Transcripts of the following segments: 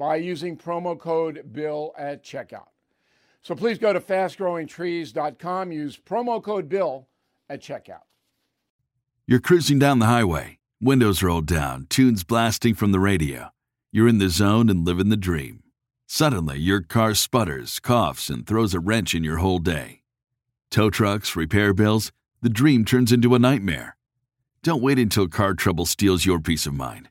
by using promo code BILL at checkout. So please go to fastgrowingtrees.com, use promo code BILL at checkout. You're cruising down the highway, windows rolled down, tunes blasting from the radio. You're in the zone and living the dream. Suddenly, your car sputters, coughs, and throws a wrench in your whole day. Tow trucks, repair bills, the dream turns into a nightmare. Don't wait until car trouble steals your peace of mind.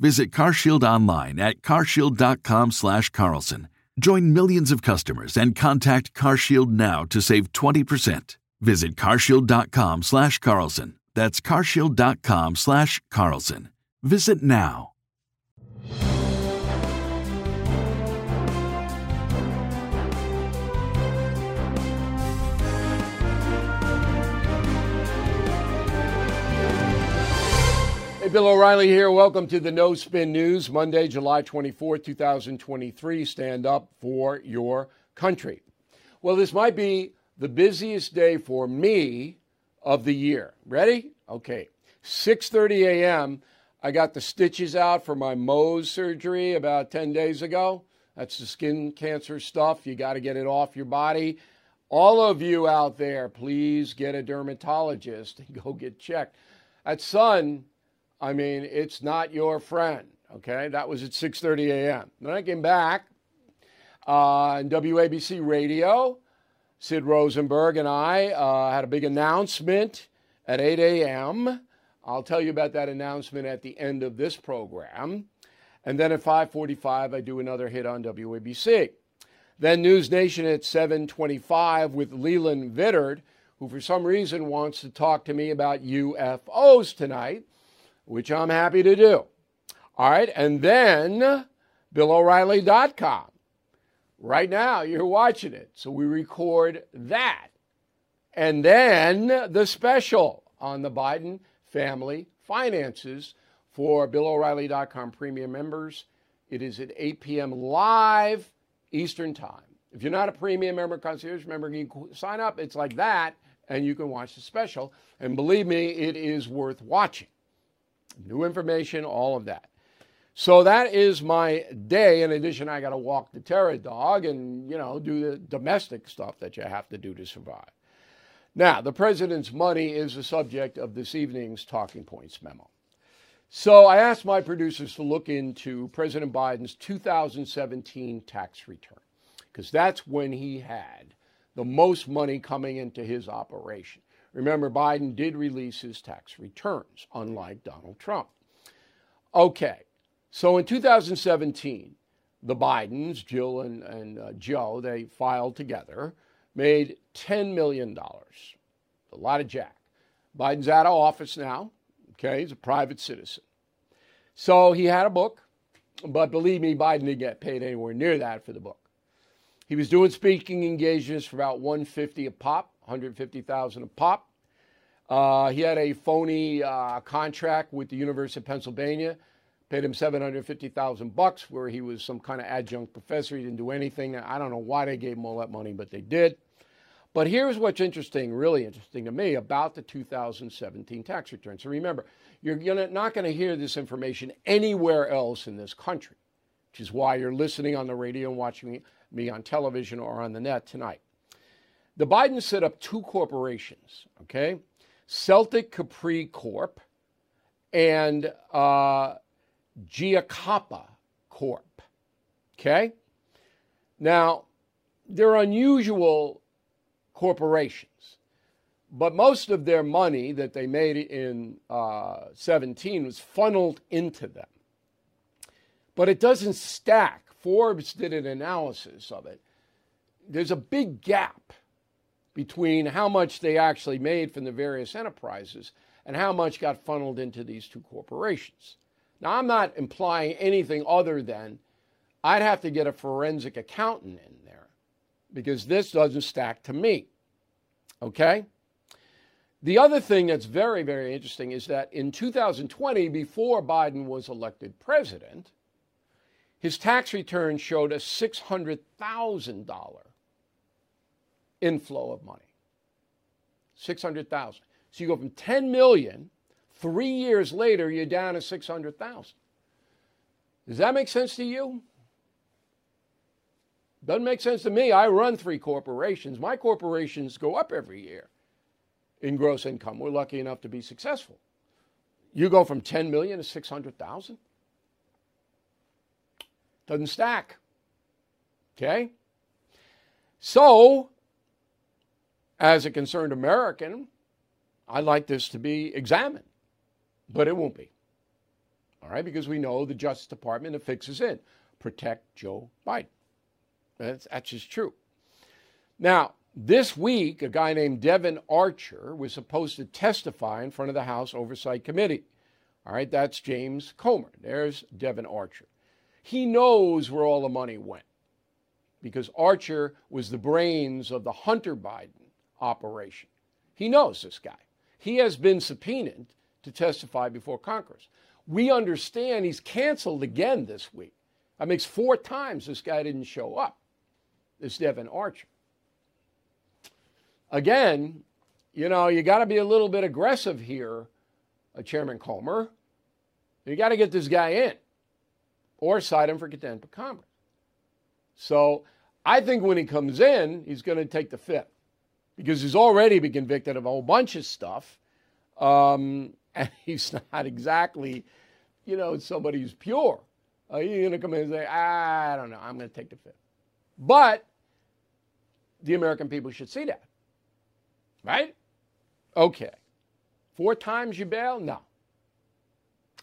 Visit CarShield online at carshield.com slash carlson. Join millions of customers and contact CarShield now to save 20%. Visit carshield.com slash carlson. That's carshield.com slash carlson. Visit now. Hey, Bill O'Reilly here. Welcome to the No Spin News, Monday, July 24, 2023. Stand up for your country. Well, this might be the busiest day for me of the year. Ready? Okay. 6:30 a.m. I got the stitches out for my Mohs surgery about 10 days ago. That's the skin cancer stuff. You got to get it off your body. All of you out there, please get a dermatologist and go get checked. At Sun, I mean, it's not your friend. Okay, that was at 6:30 a.m. Then I came back uh, on WABC Radio. Sid Rosenberg and I uh, had a big announcement at 8 a.m. I'll tell you about that announcement at the end of this program. And then at 5:45, I do another hit on WABC. Then News Nation at 7:25 with Leland Vittert, who for some reason wants to talk to me about UFOs tonight which I'm happy to do. All right, and then BillO'Reilly.com. Right now, you're watching it, so we record that. And then the special on the Biden family finances for BillO'Reilly.com premium members. It is at 8 p.m. live Eastern Time. If you're not a premium member, concierge member, you can sign up. It's like that, and you can watch the special. And believe me, it is worth watching new information, all of that. So that is my day. In addition, I got to walk the terror dog and, you know, do the domestic stuff that you have to do to survive. Now, the president's money is the subject of this evening's Talking Points memo. So I asked my producers to look into President Biden's 2017 tax return, because that's when he had the most money coming into his operation. Remember, Biden did release his tax returns, unlike Donald Trump. Okay, so in 2017, the Bidens, Jill and, and uh, Joe, they filed together, made $10 million. A lot of jack. Biden's out of office now. Okay, he's a private citizen. So he had a book, but believe me, Biden didn't get paid anywhere near that for the book. He was doing speaking engagements for about 150 a pop. 150,000 a pop. Uh, he had a phony uh, contract with the University of Pennsylvania, paid him 750,000 bucks where he was some kind of adjunct professor. He didn't do anything. I don't know why they gave him all that money, but they did. But here's what's interesting, really interesting to me about the 2017 tax return. So remember, you're gonna, not going to hear this information anywhere else in this country, which is why you're listening on the radio and watching me on television or on the net tonight. The Biden set up two corporations, okay? Celtic Capri Corp and uh, Giacoppa Corp. Okay? Now, they're unusual corporations, but most of their money that they made in uh, 17 was funneled into them. But it doesn't stack. Forbes did an analysis of it. There's a big gap between how much they actually made from the various enterprises and how much got funneled into these two corporations. Now, I'm not implying anything other than I'd have to get a forensic accountant in there because this doesn't stack to me. Okay? The other thing that's very, very interesting is that in 2020, before Biden was elected president, his tax return showed a $600,000 inflow of money. 600,000. So you go from 10 million, three years later, you're down to 600,000. Does that make sense to you? Doesn't make sense to me. I run three corporations. My corporations go up every year in gross income. We're lucky enough to be successful. You go from 10 million to 600,000? Doesn't stack. Okay? So, as a concerned American, I'd like this to be examined, but it won't be. All right, because we know the Justice Department affixes in protect Joe Biden. That's, that's just true. Now, this week, a guy named Devon Archer was supposed to testify in front of the House Oversight Committee. All right, that's James Comer. There's Devon Archer. He knows where all the money went because Archer was the brains of the Hunter Biden operation. He knows this guy. He has been subpoenaed to testify before Congress. We understand he's canceled again this week. That makes four times this guy didn't show up, this Devon Archer. Again, you know, you got to be a little bit aggressive here, uh, Chairman Comer. You got to get this guy in or cite him for contempt of Congress. So I think when he comes in, he's going to take the fifth because he's already been convicted of a whole bunch of stuff. Um, and he's not exactly, you know, somebody who's pure. Uh, he's going to come in and say, I don't know, I'm going to take the fifth. But the American people should see that. Right? Okay. Four times you bail? No.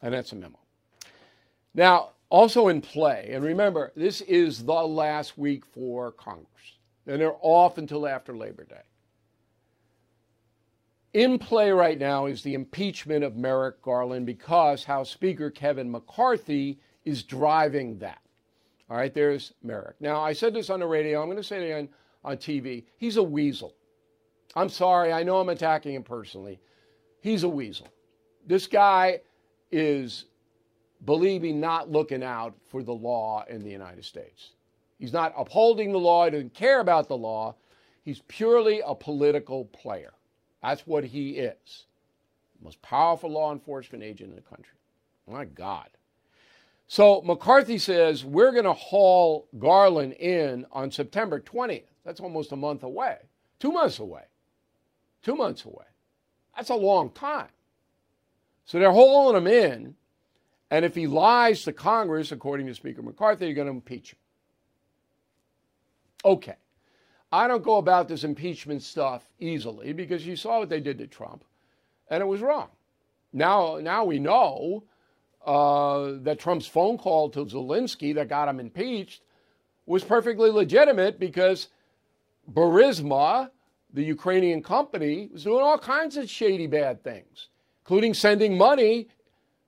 And that's a memo. Now, also in play, and remember, this is the last week for Congress. And they're off until after Labor Day. In play right now is the impeachment of Merrick Garland because House Speaker Kevin McCarthy is driving that. All right, there's Merrick. Now, I said this on the radio, I'm going to say it again on TV. He's a weasel. I'm sorry, I know I'm attacking him personally. He's a weasel. This guy is, believe me, not looking out for the law in the United States. He's not upholding the law, he doesn't care about the law. He's purely a political player. That's what he is. Most powerful law enforcement agent in the country. My God. So McCarthy says we're going to haul Garland in on September 20th. That's almost a month away. Two months away. Two months away. That's a long time. So they're hauling him in. And if he lies to Congress, according to Speaker McCarthy, you're going to impeach him. Okay. I don't go about this impeachment stuff easily because you saw what they did to Trump, and it was wrong. Now, now we know uh, that Trump's phone call to Zelensky that got him impeached was perfectly legitimate because Burisma, the Ukrainian company, was doing all kinds of shady, bad things, including sending money,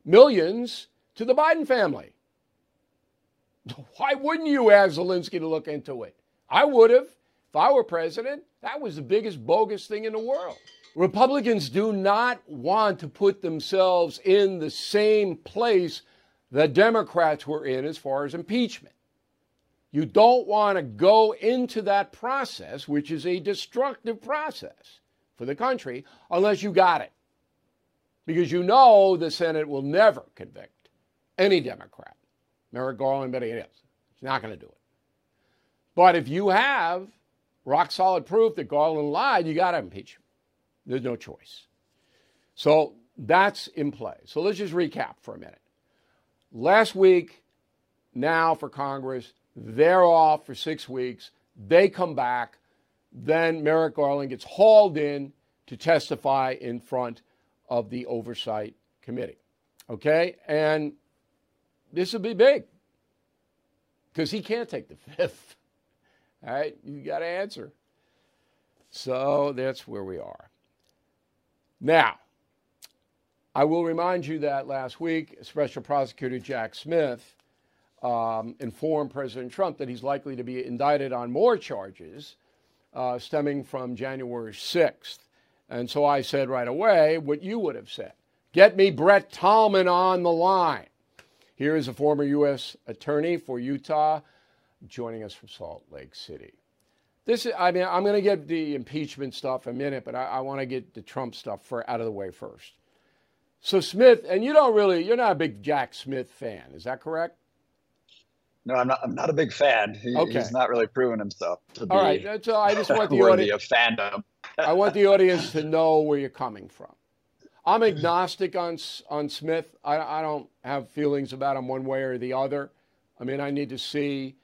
millions, to the Biden family. Why wouldn't you ask Zelensky to look into it? I would have. If I were president, that was the biggest bogus thing in the world. Republicans do not want to put themselves in the same place the Democrats were in as far as impeachment. You don't want to go into that process, which is a destructive process for the country, unless you got it. Because you know the Senate will never convict any Democrat. Merrick Garland, but it is. Not going to do it. But if you have rock solid proof that Garland lied, you got to impeach him. There's no choice. So that's in play. So let's just recap for a minute. Last week, now for Congress, they're off for six weeks. They come back. Then Merrick Garland gets hauled in to testify in front of the Oversight Committee. Okay? And this will be big because he can't take the fifth. All right? You got to answer. So that's where we are. Now, I will remind you that last week, Special Prosecutor Jack Smith um, informed President Trump that he's likely to be indicted on more charges uh, stemming from January 6th. And so I said right away what you would have said get me Brett Tolman on the line. Here is a former U.S. attorney for Utah joining us from Salt Lake City. This is, I mean, I'm going to get the impeachment stuff in a minute, but I, I want to get the Trump stuff for, out of the way first. So Smith, and you don't really, you're not a big Jack Smith fan, is that correct? No, I'm not. I'm not a big fan. He, okay. He's not really proven himself to be. All right, so I just want the worthy audience, of fandom. I want the audience to know where you're coming from. I'm agnostic on on Smith. I, I don't have feelings about him one way or the other. I mean, I need to see,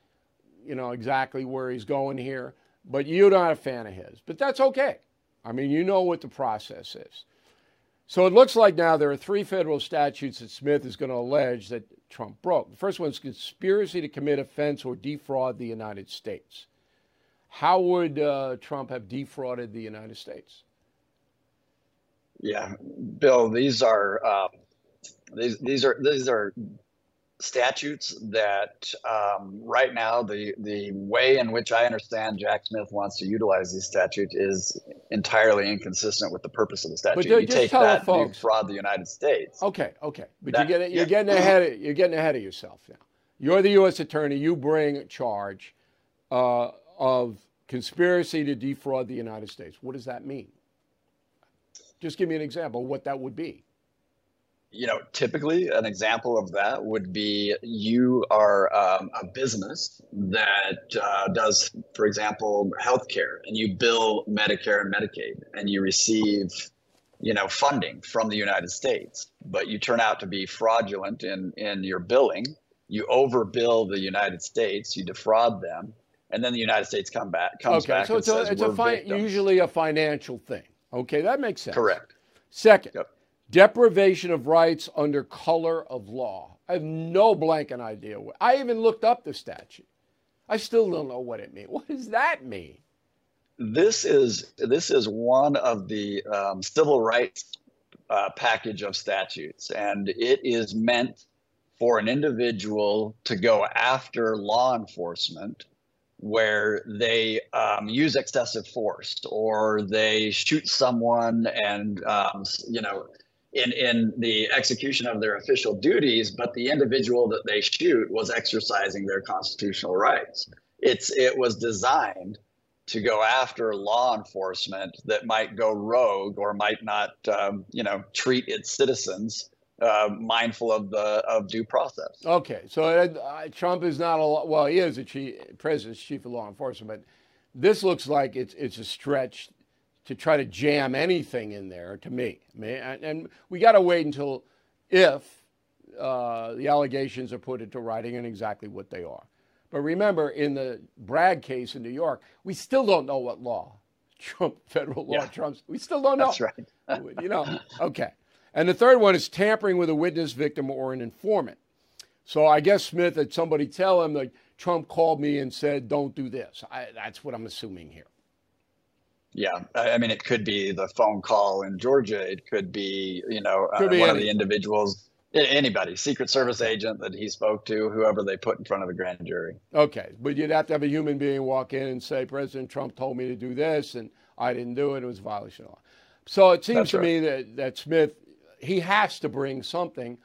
you know, exactly where he's going here. But you're not a fan of his. But that's okay. I mean, you know what the process is. So it looks like now there are three federal statutes that Smith is going to allege that Trump broke. The first one is conspiracy to commit offense or defraud the United States. How would uh, Trump have defrauded the United States? Yeah, Bill, these are uh, these these are these are statutes that um, right now the the way in which I understand Jack Smith wants to utilize these statutes is entirely inconsistent with the purpose of the statute. But you take that, folks, fraud the United States. Okay, okay, but that, you get, you're yeah. getting ahead. Of, you're getting ahead of yourself now. You're the U.S. attorney. You bring charge uh, of conspiracy to defraud the United States. What does that mean? Just give me an example of what that would be you know, typically an example of that would be you are um, a business that uh, does, for example, healthcare, and you bill Medicare and Medicaid, and you receive, you know, funding from the United States, but you turn out to be fraudulent in in your billing. You overbill the United States, you defraud them, and then the United States come back comes okay, back so and it's says a, it's we're a fi- usually a financial thing. Okay, that makes sense. Correct. Second. Yep Deprivation of rights under color of law. I have no blanket idea. I even looked up the statute. I still don't know what it means. What does that mean? This is this is one of the um, civil rights uh, package of statutes, and it is meant for an individual to go after law enforcement where they um, use excessive force or they shoot someone and um, you know in in the execution of their official duties, but the individual that they shoot was exercising their constitutional rights. It's it was designed to go after law enforcement that might go rogue or might not, um, you know, treat its citizens uh, mindful of the of due process. Okay, so uh, Trump is not a well, he is a chief, president's chief of law enforcement, this looks like it's it's a stretch to try to jam anything in there to me. And we got to wait until if uh, the allegations are put into writing and exactly what they are. But remember, in the Bragg case in New York, we still don't know what law Trump, federal law yeah. trumps. We still don't know. That's right. you know, okay. And the third one is tampering with a witness, victim, or an informant. So I guess Smith had somebody tell him that Trump called me and said, "Don't do this." I, that's what I'm assuming here. Yeah, I mean, it could be the phone call in Georgia. It could be, you know, uh, be one any. of the individuals, anybody, Secret Service agent that he spoke to, whoever they put in front of the grand jury. Okay, but you'd have to have a human being walk in and say, President Trump told me to do this, and I didn't do it. It was a violation of law. So it seems That's to right. me that that Smith he has to bring something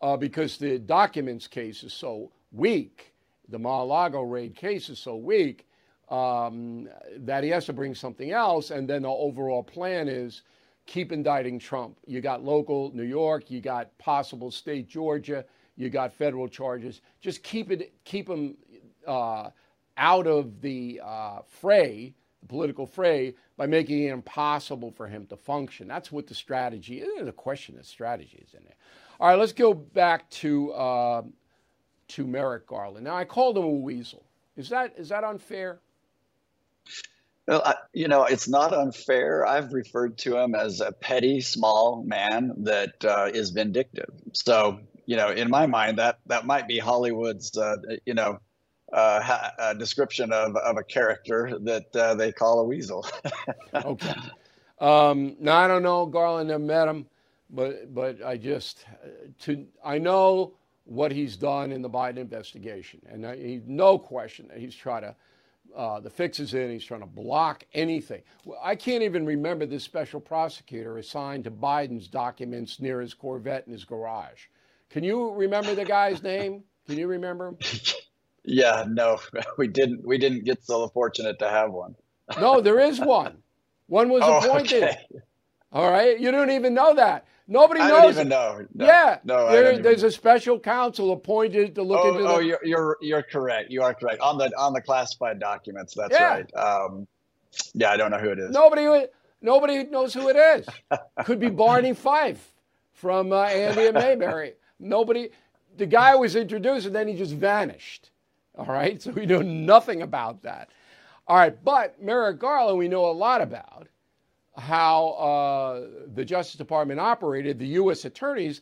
uh, because the documents case is so weak. The Mar-a-Lago raid case is so weak um, that he has to bring something else. And then the overall plan is keep indicting Trump. You got local New York, you got possible state Georgia, you got federal charges. Just keep it, keep him uh, out of the uh, fray, the political fray, by making it impossible for him to function. That's what the strategy is. The question of strategy is in there. All right, let's go back to uh, to Merrick Garland. Now, I called him a weasel. Is that is that unfair? Well, I, you know, it's not unfair. I've referred to him as a petty, small man that uh, is vindictive. So, you know, in my mind, that that might be Hollywood's, uh, you know, uh, a description of, of a character that uh, they call a weasel. okay. Um, now I don't know Garland. I met him, but but I just to I know what he's done in the Biden investigation, and I, he, no question that he's trying to uh, the fix is in. He's trying to block anything. I can't even remember this special prosecutor assigned to Biden's documents near his Corvette in his garage. Can you remember the guy's name? Can you remember him? Yeah, no, we didn't. We didn't get so fortunate to have one. no, there is one. One was oh, appointed. Okay. All right, you don't even know that. Nobody I knows. don't even know. No, yeah, no, there, there's a special counsel appointed to look oh, into. Oh, the... you're, you're you're correct. You are correct on the on the classified documents. That's yeah. right. Um, yeah, I don't know who it is. Nobody nobody knows who it is. Could be Barney Fife from uh, Andy and Mayberry. Nobody. The guy was introduced and then he just vanished. All right, so we know nothing about that. All right, but Merrick Garland, we know a lot about how uh, the Justice Department operated, the U.S. attorneys,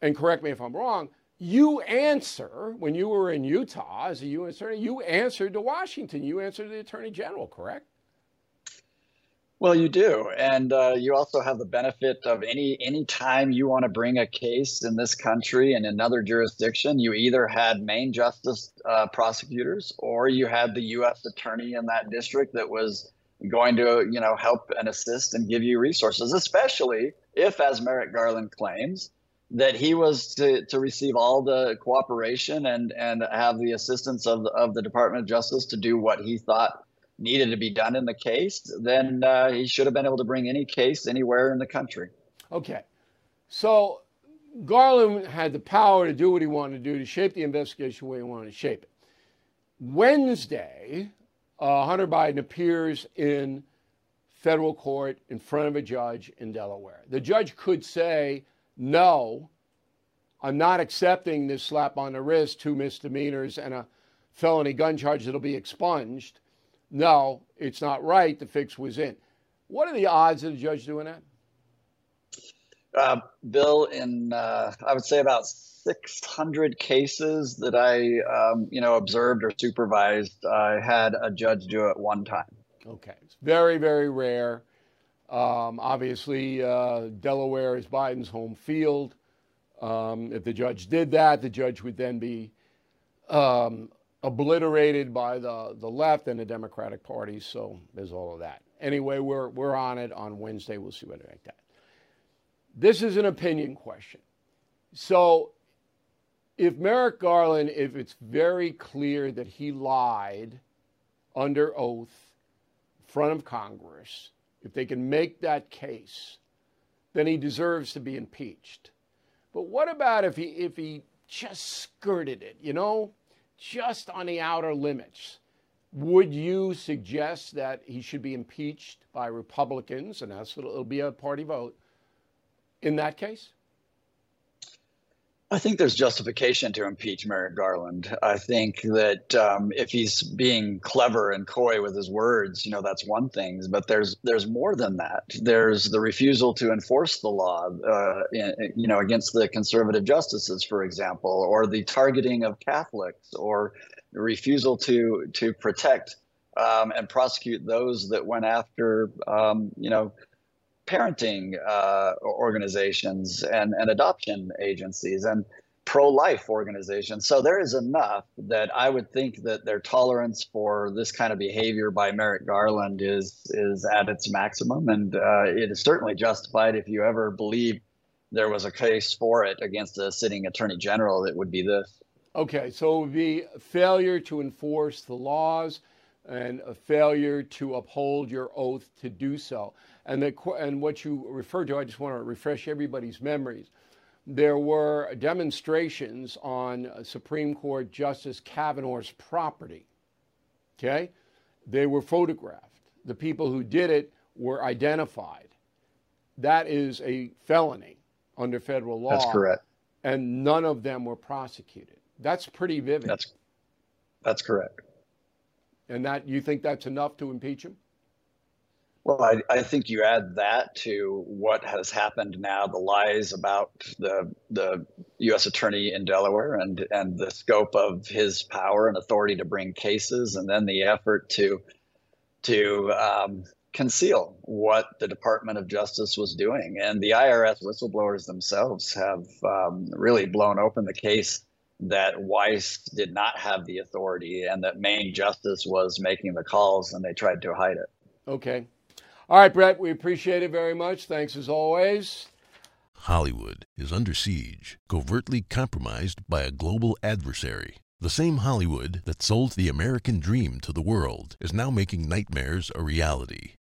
and correct me if I'm wrong, you answer, when you were in Utah as a U.S. attorney, you answered to Washington. You answered to the Attorney General, correct? Well, you do, and uh, you also have the benefit of any any time you want to bring a case in this country in another jurisdiction, you either had Main Justice uh, prosecutors or you had the U.S. Attorney in that district that was going to you know help and assist and give you resources, especially if, as Merrick Garland claims, that he was to, to receive all the cooperation and and have the assistance of the, of the Department of Justice to do what he thought needed to be done in the case, then uh, he should have been able to bring any case anywhere in the country. Okay. So Garland had the power to do what he wanted to do, to shape the investigation the way he wanted to shape it. Wednesday, uh, Hunter Biden appears in federal court in front of a judge in Delaware. The judge could say, no, I'm not accepting this slap on the wrist, two misdemeanors, and a felony gun charge that'll be expunged no, it's not right. The fix was in. What are the odds of the judge doing that? Uh, Bill, in uh, I would say about 600 cases that I, um, you know, observed or supervised, I had a judge do it one time. Okay, it's very, very rare. Um, obviously, uh, Delaware is Biden's home field. Um, if the judge did that, the judge would then be um, obliterated by the, the left and the Democratic Party. So there's all of that. Anyway, we're, we're on it on Wednesday. We'll see what make that. This is an opinion question. So if Merrick Garland, if it's very clear that he lied under oath in front of Congress, if they can make that case, then he deserves to be impeached. But what about if he if he just skirted it, you know? just on the outer limits. Would you suggest that he should be impeached by Republicans, and that's it'll be a party vote in that case? I think there's justification to impeach Merrick Garland. I think that um, if he's being clever and coy with his words, you know, that's one thing. But there's there's more than that. There's the refusal to enforce the law, uh, you know, against the conservative justices, for example, or the targeting of Catholics, or refusal to to protect um, and prosecute those that went after, um, you know parenting uh, organizations and, and adoption agencies and pro-life organizations. So there is enough that I would think that their tolerance for this kind of behavior by Merrick Garland is is at its maximum, and uh, it is certainly justified if you ever believe there was a case for it against a sitting attorney general, it would be this. Okay, so be failure to enforce the laws and a failure to uphold your oath to do so. And, the, and what you referred to, I just want to refresh everybody's memories. There were demonstrations on uh, Supreme Court Justice Kavanaugh's property. Okay? They were photographed. The people who did it were identified. That is a felony under federal law. That's correct. And none of them were prosecuted. That's pretty vivid. That's that's correct. And that you think that's enough to impeach him? Well, I, I think you add that to what has happened now, the lies about the the U.S. attorney in Delaware and and the scope of his power and authority to bring cases, and then the effort to to um, conceal what the Department of Justice was doing. And the IRS whistleblowers themselves have um, really blown open the case that Weiss did not have the authority and that Main Justice was making the calls and they tried to hide it. Okay. All right, Brett, we appreciate it very much. Thanks as always. Hollywood is under siege, covertly compromised by a global adversary. The same Hollywood that sold the American dream to the world is now making nightmares a reality.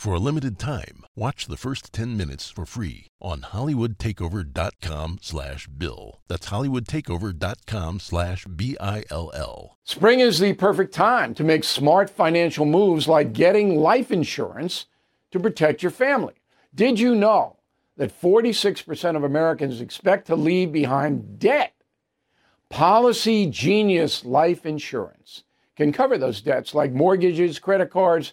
For a limited time, watch the first 10 minutes for free on hollywoodtakeover.com slash bill. That's hollywoodtakeover.com slash B-I-L-L. Spring is the perfect time to make smart financial moves like getting life insurance to protect your family. Did you know that 46% of Americans expect to leave behind debt? Policy Genius Life Insurance can cover those debts like mortgages, credit cards,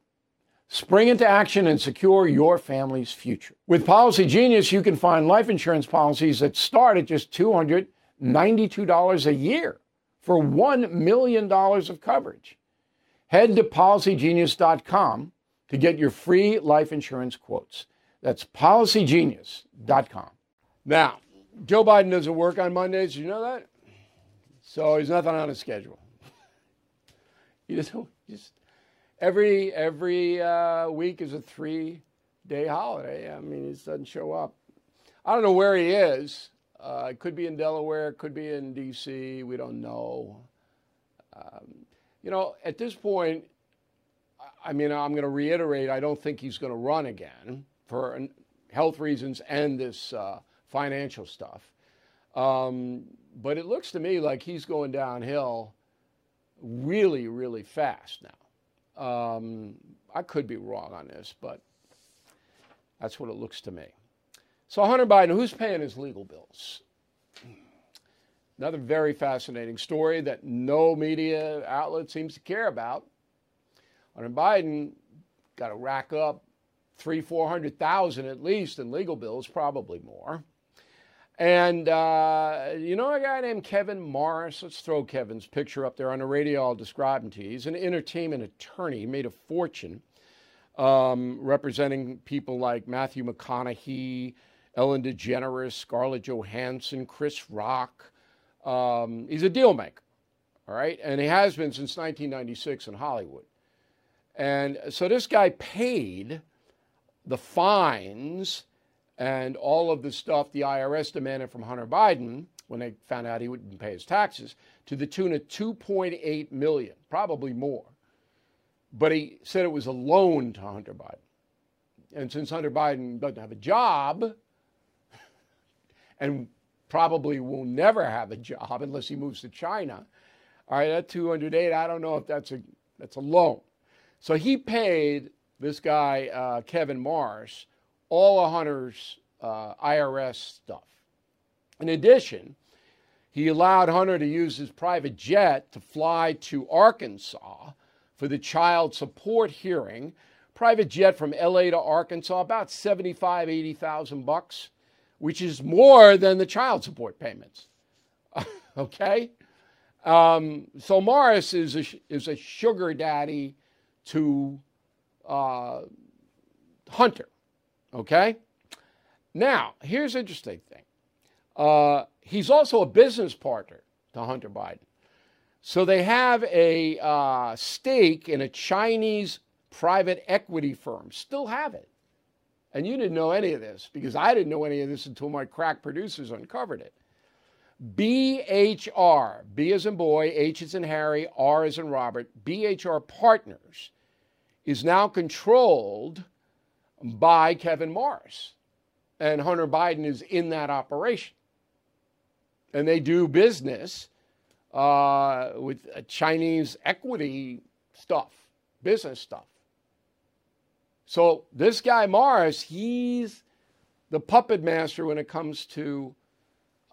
Spring into action and secure your family's future. With Policy Genius, you can find life insurance policies that start at just $292 a year for $1 million of coverage. Head to policygenius.com to get your free life insurance quotes. That's policygenius.com. Now, Joe Biden doesn't work on Mondays. You know that? So he's nothing on his schedule. he just, just every every uh, week is a three day holiday. I mean, he doesn't show up. I don't know where he is. Uh, it could be in Delaware, it could be in D.C. We don't know. Um, you know, at this point, I mean, I'm going to reiterate. I don't think he's going to run again for health reasons and this uh, financial stuff. Um, but it looks to me like he's going downhill really, really fast now. Um, I could be wrong on this, but that's what it looks to me. So, Hunter Biden, who's paying his legal bills? Another very fascinating story that no media outlet seems to care about. Hunter Biden got to rack up three, four hundred thousand at least in legal bills, probably more. And uh, you know a guy named Kevin Morris? Let's throw Kevin's picture up there on the radio. I'll describe him to you. He's an entertainment attorney. He made a fortune um, representing people like Matthew McConaughey, Ellen DeGeneres, Scarlett Johansson, Chris Rock. Um, he's a deal maker, all right? And he has been since 1996 in Hollywood. And so this guy paid the fines and all of the stuff the IRS demanded from Hunter Biden when they found out he wouldn't pay his taxes to the tune of 2.8 million, probably more. But he said it was a loan to Hunter Biden. And since Hunter Biden doesn't have a job and probably will never have a job unless he moves to China, all right, that 208, I don't know if that's a that's a loan. So he paid this guy uh, Kevin Morris all of Hunter's uh, IRS stuff. In addition, he allowed Hunter to use his private jet to fly to Arkansas for the child support hearing. Private jet from LA to Arkansas, about 75, 80,000 bucks, which is more than the child support payments. okay? Um, so Morris is a, is a sugar daddy to uh, Hunter. Okay? Now, here's interesting thing. Uh, he's also a business partner to Hunter Biden. So they have a uh, stake in a Chinese private equity firm, still have it. And you didn't know any of this because I didn't know any of this until my crack producers uncovered it. BHR, B as in boy, H as in Harry, R as in Robert, BHR Partners is now controlled by Kevin Morris. And Hunter Biden is in that operation. And they do business uh, with Chinese equity stuff, business stuff. So this guy Morris, he's the puppet master when it comes to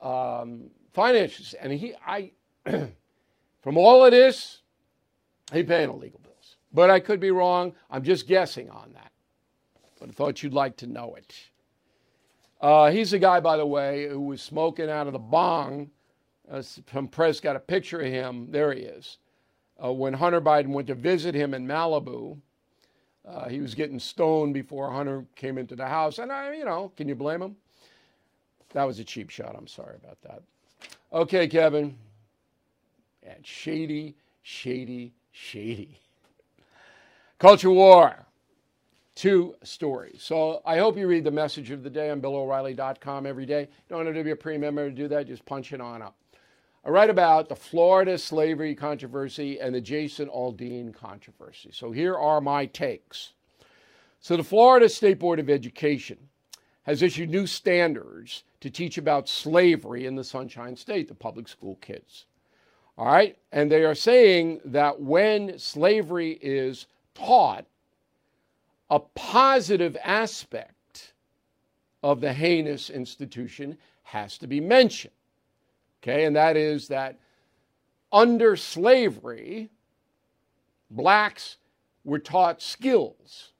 um, finances. And he, I, from all of this, he paying illegal bills. But I could be wrong. I'm just guessing on that. But I thought you'd like to know it. Uh, he's a guy, by the way, who was smoking out of the bong. Uh, some press got a picture of him. There he is. Uh, when Hunter Biden went to visit him in Malibu, uh, he was getting stoned before Hunter came into the house. And I, you know, can you blame him? That was a cheap shot. I'm sorry about that. Okay, Kevin. And shady, shady, shady. Culture war. Two stories. So I hope you read the message of the day on BillO'Reilly.com every day. Don't have to be a pre member to do that, just punch it on up. I write about the Florida slavery controversy and the Jason Aldean controversy. So here are my takes. So the Florida State Board of Education has issued new standards to teach about slavery in the Sunshine State, the public school kids. All right? And they are saying that when slavery is taught, a positive aspect of the heinous institution has to be mentioned. Okay, and that is that under slavery, blacks were taught skills.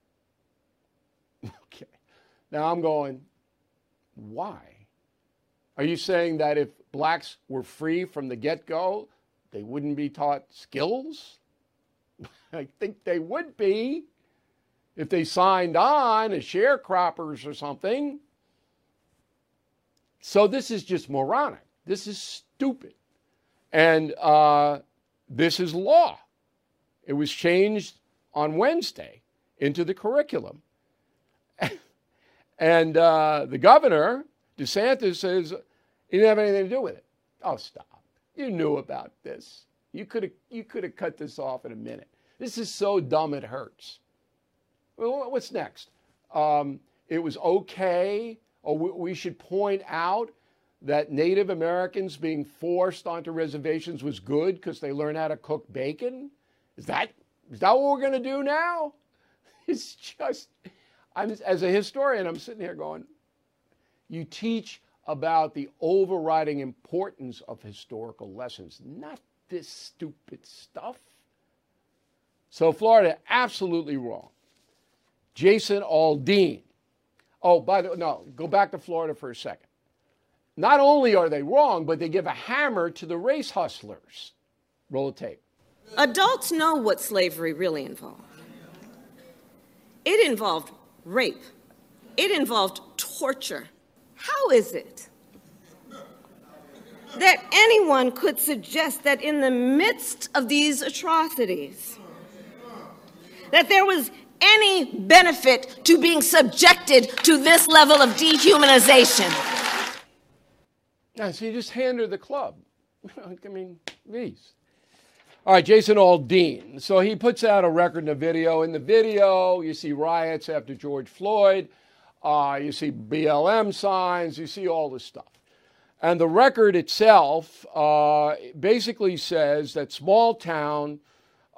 Okay, now I'm going, why? Are you saying that if blacks were free from the get go, they wouldn't be taught skills? I think they would be if they signed on as sharecroppers or something. So this is just moronic. This is stupid. And uh, this is law. It was changed on Wednesday into the curriculum. and uh, the governor, DeSantis, says he didn't have anything to do with it. Oh, stop. You knew about this. You could have you could have cut this off in a minute. This is so dumb it hurts. What's next? Um, it was okay, or we should point out that Native Americans being forced onto reservations was good because they learned how to cook bacon. Is that is that what we're going to do now? It's just, I'm as a historian, I'm sitting here going, you teach about the overriding importance of historical lessons, not this stupid stuff. So Florida, absolutely wrong. Jason Aldean. Oh, by the way, no, go back to Florida for a second. Not only are they wrong, but they give a hammer to the race hustlers. Roll the tape. Adults know what slavery really involved. It involved rape. It involved torture. How is it that anyone could suggest that in the midst of these atrocities, that there was any benefit to being subjected to this level of dehumanization. Yeah, so you just hand her the club. I mean, please. All right, Jason Aldean. So he puts out a record and a video. In the video, you see riots after George Floyd. Uh, you see BLM signs. You see all this stuff. And the record itself uh, basically says that small town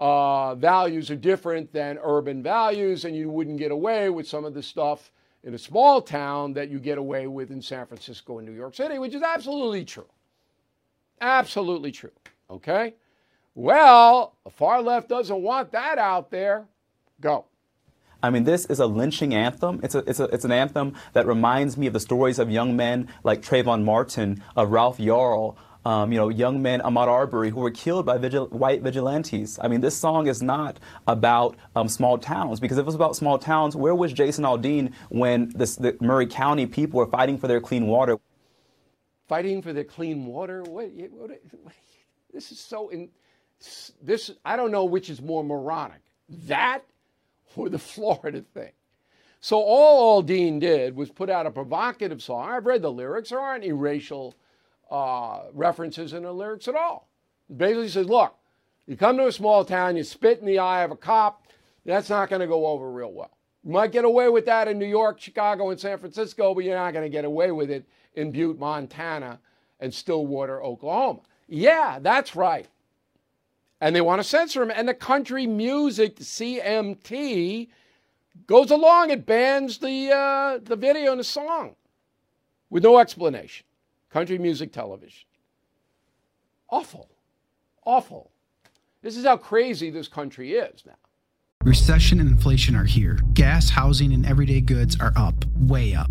uh, values are different than urban values, and you wouldn't get away with some of the stuff in a small town that you get away with in San Francisco and New York City, which is absolutely true. Absolutely true. Okay? Well, the far left doesn't want that out there. Go. I mean, this is a lynching anthem. It's, a, it's, a, it's an anthem that reminds me of the stories of young men like Trayvon Martin, of Ralph Yarl, um, you know, young men, Ahmaud Arbery, who were killed by vigil- white vigilantes. I mean, this song is not about um, small towns, because if it was about small towns, where was Jason Aldean when this, the Murray County people were fighting for their clean water? Fighting for their clean water? What, what, what, this is so in, this I don't know which is more moronic, that or the Florida thing. So all Aldean did was put out a provocative song. I've read the lyrics. There aren't any racial uh, references in the lyrics at all. Basically says, look, you come to a small town, you spit in the eye of a cop, that's not going to go over real well. You might get away with that in New York, Chicago, and San Francisco, but you're not going to get away with it in Butte, Montana, and Stillwater, Oklahoma. Yeah, that's right and they want to censor him. And the country music CMT goes along. It bans the uh, the video and the song with no explanation. Country music television. Awful, awful. This is how crazy this country is now. Recession and inflation are here. Gas, housing, and everyday goods are up, way up.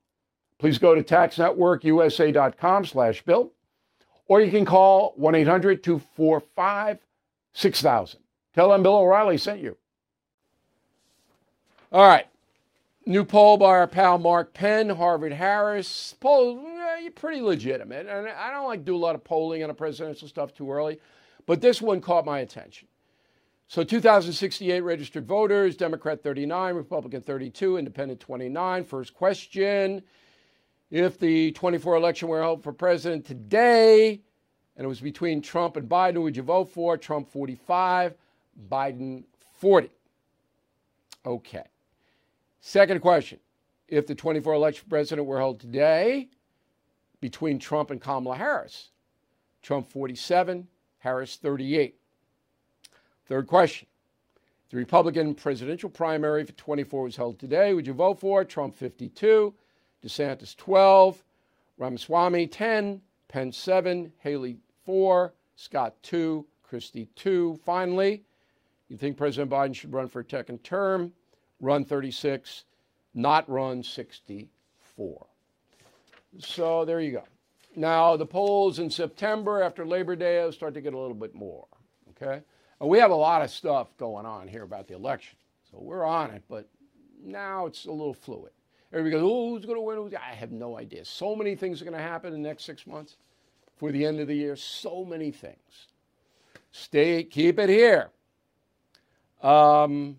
Please go to taxnetworkusa.com slash bill, or you can call 1-800-245-6000. Tell them Bill O'Reilly sent you. All right. New poll by our pal Mark Penn, Harvard Harris. Poll, yeah, pretty legitimate. And I don't like do a lot of polling on a presidential stuff too early, but this one caught my attention. So 2,068 registered voters, Democrat 39, Republican 32, Independent 29. First question if the 24 election were held for president today and it was between Trump and Biden, who would you vote for? Trump 45, Biden 40. Okay. Second question. If the 24 election president were held today between Trump and Kamala Harris, Trump 47, Harris 38. Third question. The Republican presidential primary for 24 was held today. Would you vote for Trump 52, DeSantis 12, Ramaswamy 10, Pence 7, Haley 4, Scott 2, Christie 2. Finally, you think President Biden should run for a second term? Run 36, not run 64. So there you go. Now, the polls in September after Labor Day will start to get a little bit more. Okay? And we have a lot of stuff going on here about the election. So we're on it, but now it's a little fluid. Everybody goes, oh, who's going to win? I have no idea. So many things are going to happen in the next six months for the end of the year. So many things. Stay, keep it here. Um,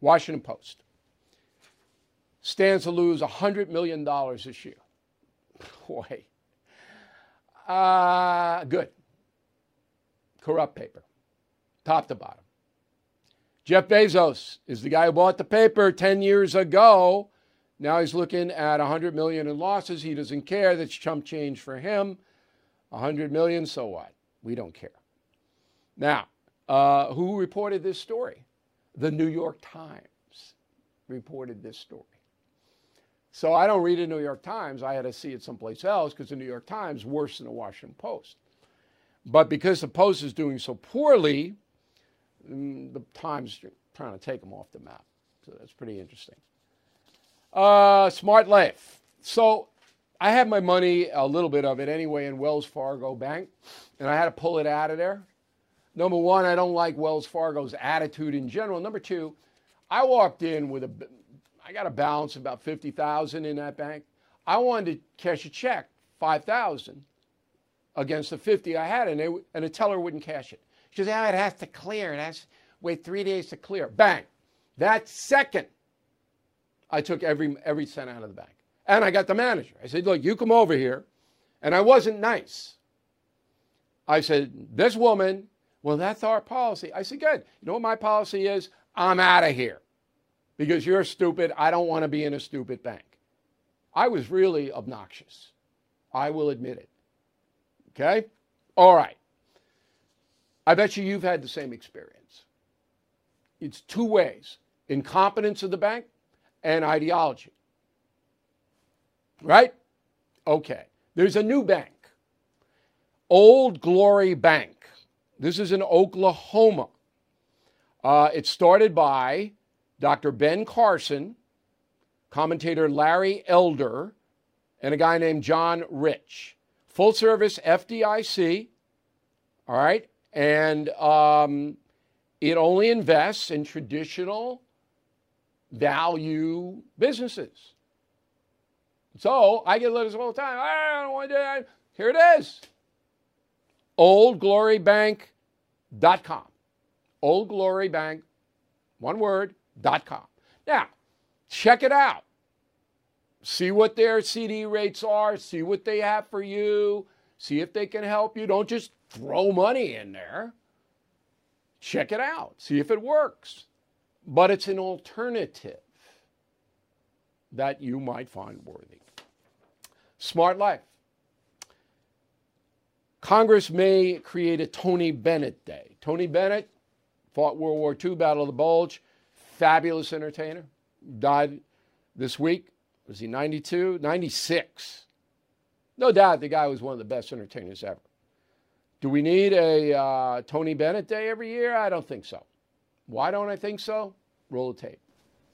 Washington Post stands to lose $100 million this year. Boy. Uh, good. Corrupt paper, top to bottom. Jeff Bezos is the guy who bought the paper 10 years ago. Now he's looking at 100 million in losses. He doesn't care. That's chump change for him. 100 million, so what? We don't care. Now, uh, who reported this story? The New York Times reported this story. So I don't read the New York Times. I had to see it someplace else because the New York Times worse than the Washington Post. But because the Post is doing so poorly, mm, the Times trying to take them off the map. So that's pretty interesting. Uh, Smart Life. So I had my money, a little bit of it anyway, in Wells Fargo Bank, and I had to pull it out of there. Number one, I don't like Wells Fargo's attitude in general. Number two, I walked in with a, I got a balance of about fifty thousand in that bank. I wanted to cash a check, five thousand, against the fifty I had, and, they, and the teller wouldn't cash it. She says, "Yeah, it has to clear. It has to wait three days to clear." Bang! That second, I took every every cent out of the bank, and I got the manager. I said, "Look, you come over here," and I wasn't nice. I said, "This woman." Well, that's our policy. I said, "Good. You know what my policy is? I'm out of here." because you're stupid. I don't want to be in a stupid bank. I was really obnoxious. I will admit it. Okay? All right. I bet you you've had the same experience. It's two ways incompetence of the bank and ideology. Right? Okay. There's a new bank, Old Glory Bank. This is in Oklahoma. Uh, it started by Dr. Ben Carson, commentator Larry Elder, and a guy named John Rich. Full service FDIC, all right, and um, it only invests in traditional value businesses. So I get letters all the time. I don't want to do that. Here it is. OldGloryBank.com. OldGloryBank, one word, com. Now, check it out. See what their CD rates are, see what they have for you, see if they can help you. Don't just throw money in there. Check it out, see if it works. But it's an alternative that you might find worthy. Smart Life. Congress may create a Tony Bennett Day. Tony Bennett fought World War II, Battle of the Bulge fabulous entertainer. Died this week. Was he 92? 96. No doubt the guy was one of the best entertainers ever. Do we need a uh, Tony Bennett Day every year? I don't think so. Why don't I think so? Roll the tape.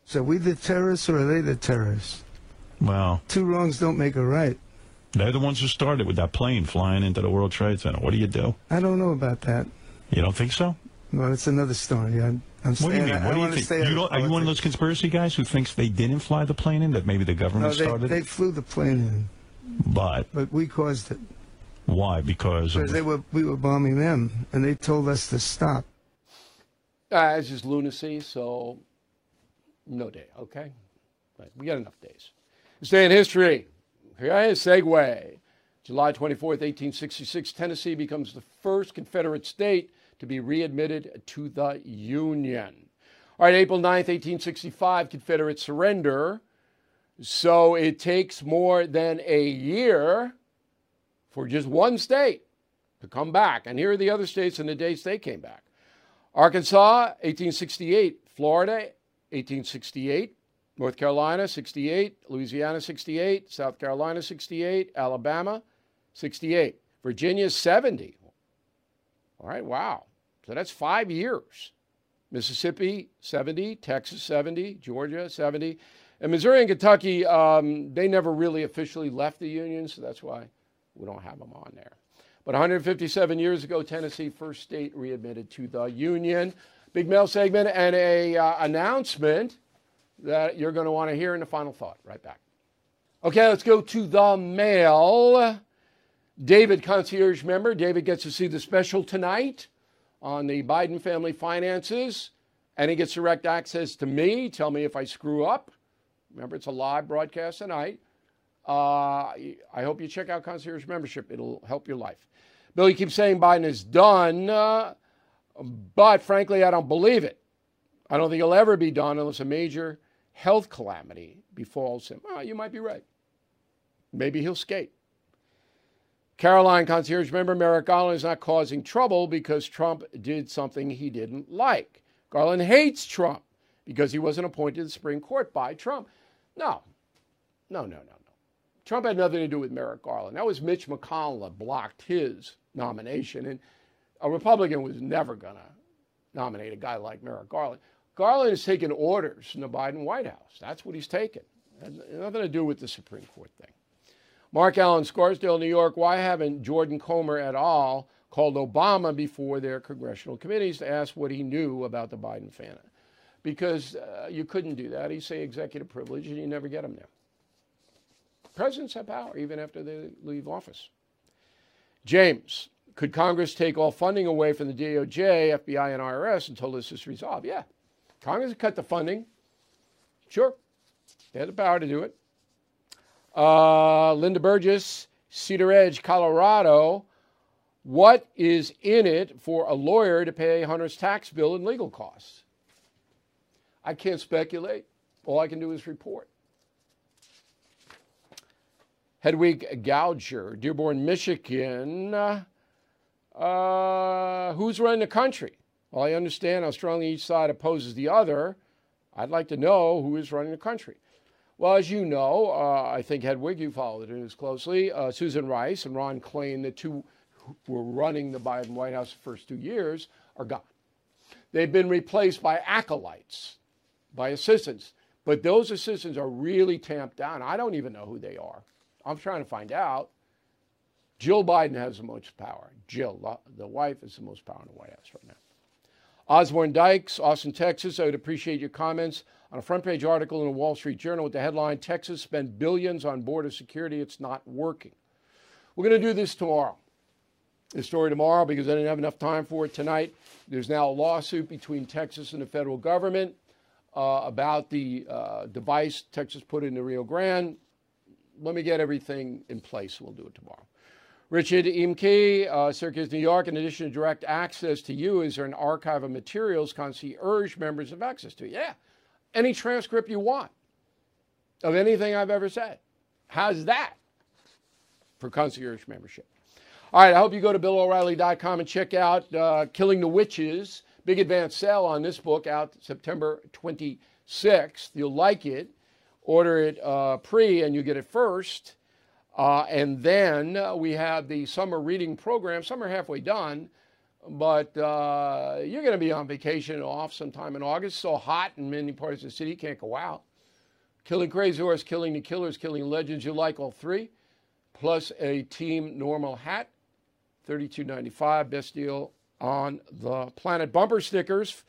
So we the terrorists or are they the terrorists? Well, two wrongs don't make a right. They're the ones who started with that plane flying into the World Trade Center. What do you do? I don't know about that. You don't think so? Well, it's another story. I, I'm what do you mean? What do you think? You are you one of those conspiracy guys who thinks they didn't fly the plane in? That maybe the government no, they, started? they flew the plane in. But but we caused it. Why? Because because they were we were bombing them, and they told us to stop. Uh, it's just lunacy, so no day. Okay, but we got enough days. This day in history. Here is segue. July 24th, 1866, Tennessee becomes the first Confederate state to be readmitted to the Union. All right, April 9th, 1865, Confederate surrender. So it takes more than a year for just one state to come back. And here are the other states and the dates they came back Arkansas, 1868, Florida, 1868, North Carolina, 68, Louisiana, 68, South Carolina, 68, Alabama, 68, Virginia, 70. All right, wow. So that's five years. Mississippi, 70, Texas, 70, Georgia, 70. And Missouri and Kentucky, um, they never really officially left the Union, so that's why we don't have them on there. But 157 years ago, Tennessee, first state readmitted to the Union. Big mail segment and a uh, announcement that you're going to want to hear in the final thought. Right back. Okay, let's go to the mail. David, concierge member. David gets to see the special tonight on the Biden family finances, and he gets direct access to me. Tell me if I screw up. Remember, it's a live broadcast tonight. Uh, I hope you check out concierge membership. It'll help your life. Billy keeps saying Biden is done, uh, but frankly, I don't believe it. I don't think he'll ever be done unless a major health calamity befalls him. Oh, you might be right. Maybe he'll skate. Caroline concierge member Merrick Garland is not causing trouble because Trump did something he didn't like. Garland hates Trump because he wasn't appointed to the Supreme Court by Trump. No, no, no, no, no. Trump had nothing to do with Merrick Garland. That was Mitch McConnell that blocked his nomination. And a Republican was never going to nominate a guy like Merrick Garland. Garland is taking orders from the Biden White House. That's what he's taking. nothing to do with the Supreme Court thing. Mark Allen, Scarsdale, New York. Why haven't Jordan Comer et al. called Obama before their congressional committees to ask what he knew about the Biden family? Because uh, you couldn't do that. He'd say executive privilege, and you never get him there. Presidents have power even after they leave office. James, could Congress take all funding away from the DOJ, FBI, and IRS until this is resolved? Yeah. Congress cut the funding. Sure. They had the power to do it. Uh, Linda Burgess, Cedar Edge, Colorado. What is in it for a lawyer to pay Hunter's tax bill and legal costs? I can't speculate. All I can do is report. Hedwig Gouger, Dearborn, Michigan. Uh, who's running the country? Well, I understand how strongly each side opposes the other. I'd like to know who is running the country. Well, as you know, uh, I think Hedwig, you followed the news closely. Uh, Susan Rice and Ron Klain, the two who were running the Biden White House the first two years, are gone. They've been replaced by acolytes, by assistants. But those assistants are really tamped down. I don't even know who they are. I'm trying to find out. Jill Biden has the most power. Jill, the wife, is the most power in the White House right now. Osborne Dykes, Austin, Texas. I would appreciate your comments on a front page article in the Wall Street Journal with the headline Texas spent billions on border security. It's not working. We're going to do this tomorrow. This story tomorrow because I didn't have enough time for it tonight. There's now a lawsuit between Texas and the federal government uh, about the uh, device Texas put in the Rio Grande. Let me get everything in place. We'll do it tomorrow. Richard Imke, uh, Syracuse, New York. In addition to direct access to you, is there an archive of materials concierge members have access to? Yeah. Any transcript you want of anything I've ever said. How's that for concierge membership? All right, I hope you go to BillO'Reilly.com and check out uh, Killing the Witches. Big advance sale on this book out September 26th. You'll like it. Order it uh, pre and you get it first. Uh, and then uh, we have the summer reading program. Some are halfway done, but uh, you're going to be on vacation off sometime in August. So hot in many parts of the city, can't go out. Killing Crazy Horse, Killing the Killers, Killing Legends. You like all three, plus a Team Normal hat, thirty-two ninety-five. Best deal on the planet. Bumper stickers.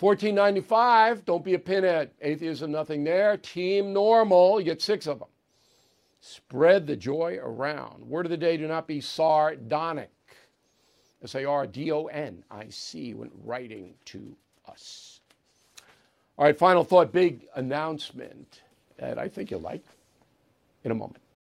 Fourteen ninety-five. Don't be a pinhead. Atheism, nothing there. Team Normal. You get six of them. Spread the joy around. Word of the day do not be sardonic. S A R D O N I C when writing to us. All right, final thought big announcement that I think you'll like in a moment.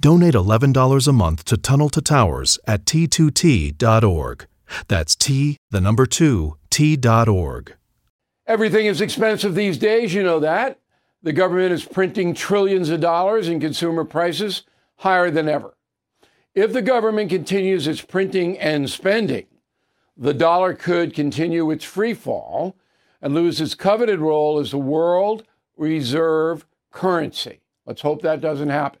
Donate $11 a month to Tunnel to Towers at t2t.org. That's T, the number 2, T.org. Everything is expensive these days, you know that. The government is printing trillions of dollars and consumer prices higher than ever. If the government continues its printing and spending, the dollar could continue its free fall and lose its coveted role as the world reserve currency. Let's hope that doesn't happen.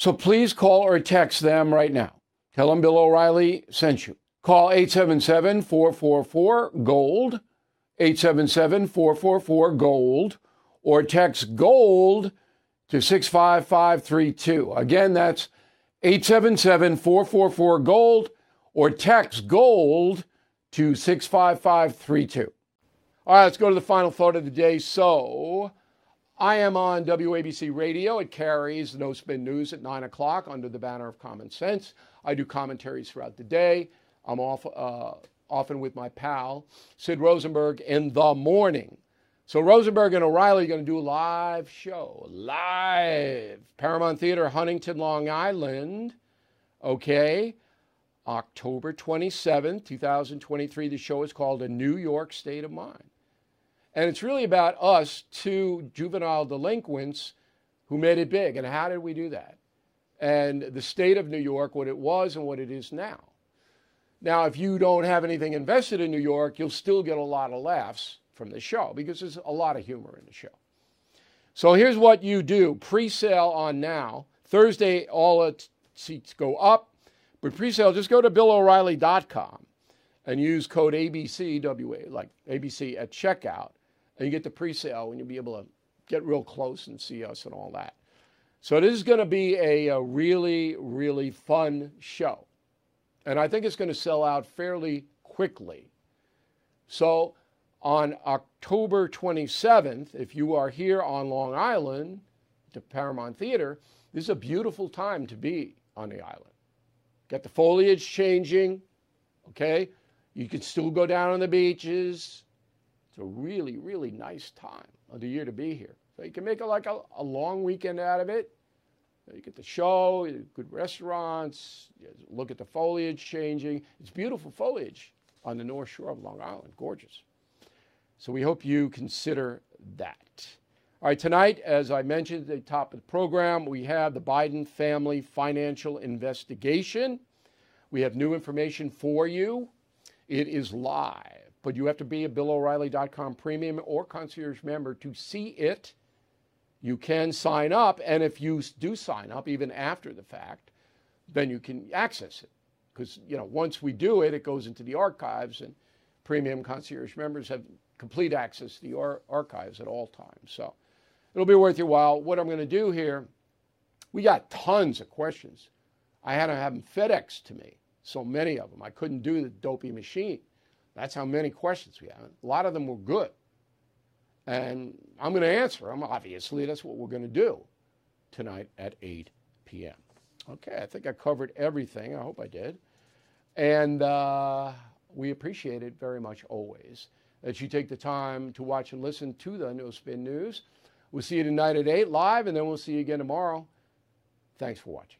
So please call or text them right now. Tell them Bill O'Reilly sent you. Call 877 444 GOLD, 877 444 GOLD, or text GOLD to 65532. Again, that's 877 444 GOLD, or text GOLD to 65532. All right, let's go to the final thought of the day. So, I am on WABC Radio. It carries No Spin News at 9 o'clock under the banner of Common Sense. I do commentaries throughout the day. I'm off, uh, often with my pal, Sid Rosenberg, in the morning. So Rosenberg and O'Reilly are going to do a live show, live. Paramount Theater, Huntington, Long Island. Okay. October 27th, 2023. The show is called A New York State of Mind. And it's really about us, two juvenile delinquents who made it big. And how did we do that? And the state of New York, what it was and what it is now. Now, if you don't have anything invested in New York, you'll still get a lot of laughs from the show because there's a lot of humor in the show. So here's what you do pre sale on now. Thursday, all seats go up. But pre sale, just go to BillO'Reilly.com and use code ABCWA, like ABC at checkout and you get the pre-sale and you'll be able to get real close and see us and all that. So this is going to be a, a really, really fun show. And I think it's going to sell out fairly quickly. So on October 27th, if you are here on Long Island, to Paramount Theater, this is a beautiful time to be on the island. Get the foliage changing, okay? You can still go down on the beaches, a really, really nice time of the year to be here. So you can make it like a, a long weekend out of it. You get the show, good restaurants, look at the foliage changing. It's beautiful foliage on the North Shore of Long Island, gorgeous. So we hope you consider that. All right, tonight, as I mentioned at the top of the program, we have the Biden family financial investigation. We have new information for you. It is live but you have to be a BillO'Reilly.com premium or concierge member to see it. You can sign up, and if you do sign up, even after the fact, then you can access it. Because you know, once we do it, it goes into the archives, and premium concierge members have complete access to the ar- archives at all times. So it'll be worth your while. What I'm going to do here, we got tons of questions. I had to have them FedEx to me, so many of them. I couldn't do the dopey machine. That's how many questions we have. A lot of them were good. And I'm going to answer them. Obviously, that's what we're going to do tonight at 8 p.m. Okay, I think I covered everything. I hope I did. And uh, we appreciate it very much always that you take the time to watch and listen to the No Spin News. We'll see you tonight at 8 live, and then we'll see you again tomorrow. Thanks for watching.